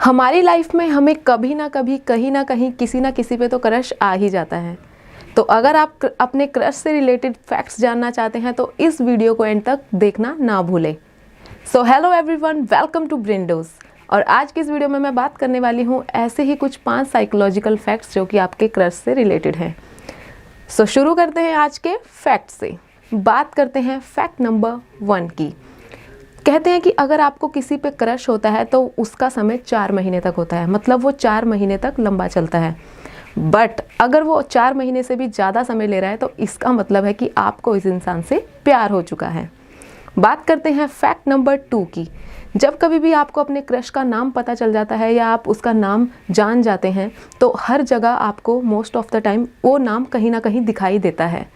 हमारी लाइफ में हमें कभी ना कभी कहीं ना कहीं किसी ना किसी पे तो क्रश आ ही जाता है। तो अगर आप अपने क्रश से रिलेटेड फैक्ट्स जानना चाहते हैं तो इस वीडियो को एंड तक देखना ना भूलें। So hello everyone welcome to ब्रिंडोज और आज की इस वीडियो में मैं बात करने वाली हूँ ऐसे ही कुछ पाँच साइकोलॉजिकल फैक्ट्स जो कि आपके क्रश से रिलेटेड हैं। सो so, शुरू करते हैं आज के फैक्ट से। बात करते हैं फैक्ट नंबर वन की। कहते हैं कि अगर आपको किसी पे क्रश होता है तो उसका समय चार महीने तक होता है। मतलब वो चार महीने तक लंबा चलता है। बट अगर वो चार महीने से भी ज़्यादा समय ले रहा है तो इसका मतलब है कि आपको इस इंसान से प्यार हो चुका है। बात करते हैं फैक्ट नंबर टू की। जब कभी भी आपको अपने क्रश का नाम पता चल जाता है या आप उसका नाम जान जाते हैं तो हर जगह आपको मोस्ट ऑफ़ द टाइम वो नाम कहीं ना कहीं दिखाई देता है।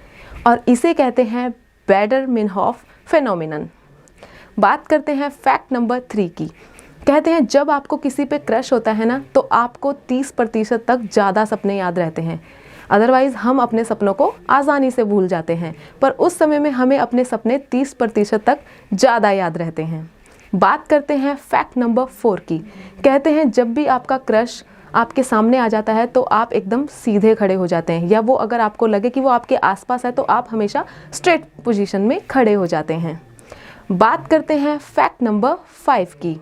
और इसे कहते हैं बैडर मिनहॉफ फेनोमिनन बात करते हैं फैक्ट नंबर थ्री की। कहते हैं, जब आपको किसी पे क्रश होता है ना तो आपको 30 प्रतिशत तक ज़्यादा सपने याद रहते हैं। अदरवाइज़ हम अपने सपनों को आसानी से भूल जाते हैं। पर उस समय में हमें अपने सपने 30 प्रतिशत तक ज़्यादा याद रहते हैं। बात करते हैं फैक्ट नंबर फोर की। कहते हैं, जब भी आपका क्रश आपके सामने आ जाता है तो आप एकदम सीधे खड़े हो जाते हैं। या वो अगर आपको लगे कि वो आपके आसपास है तो आप हमेशा स्ट्रेट पोजीशन में खड़े हो जाते हैं। बात करते हैं फैक्ट नंबर फाइव की।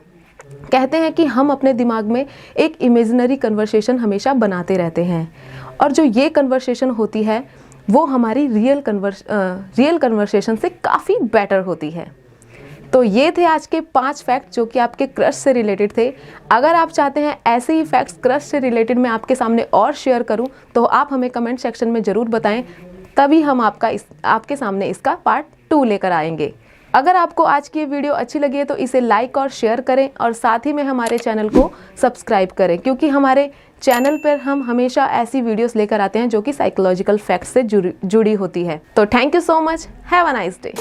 कहते हैं कि हम अपने दिमाग में एक इमेजिनरी कन्वर्सेशन हमेशा बनाते रहते हैं। और जो ये कन्वर्सेशन होती है, वो हमारी रियल कन्वर्स रियल कन्वर्सेशन से काफ़ी बेटर होती है। तो ये थे आज के पाँच फैक्ट जो कि आपके क्रश से रिलेटेड थे। अगर आप चाहते हैं ऐसे ही फैक्ट्स क्रश से रिलेटेड मैं आपके सामने और शेयर करूँ तो आप हमें कमेंट सेक्शन में ज़रूर बताएँ। तभी हम आपका इस, आपके सामने इसका पार्ट टू लेकर आएँगे। अगर आपको आज की वीडियो अच्छी लगी है तो इसे लाइक और शेयर करें और साथ ही में हमारे चैनल को सब्सक्राइब करें, क्योंकि हमारे चैनल पर हम हमेशा ऐसी वीडियोस लेकर आते हैं जो कि साइकोलॉजिकल फैक्ट से जुड़ी होती है। तो thank you so much have a nice day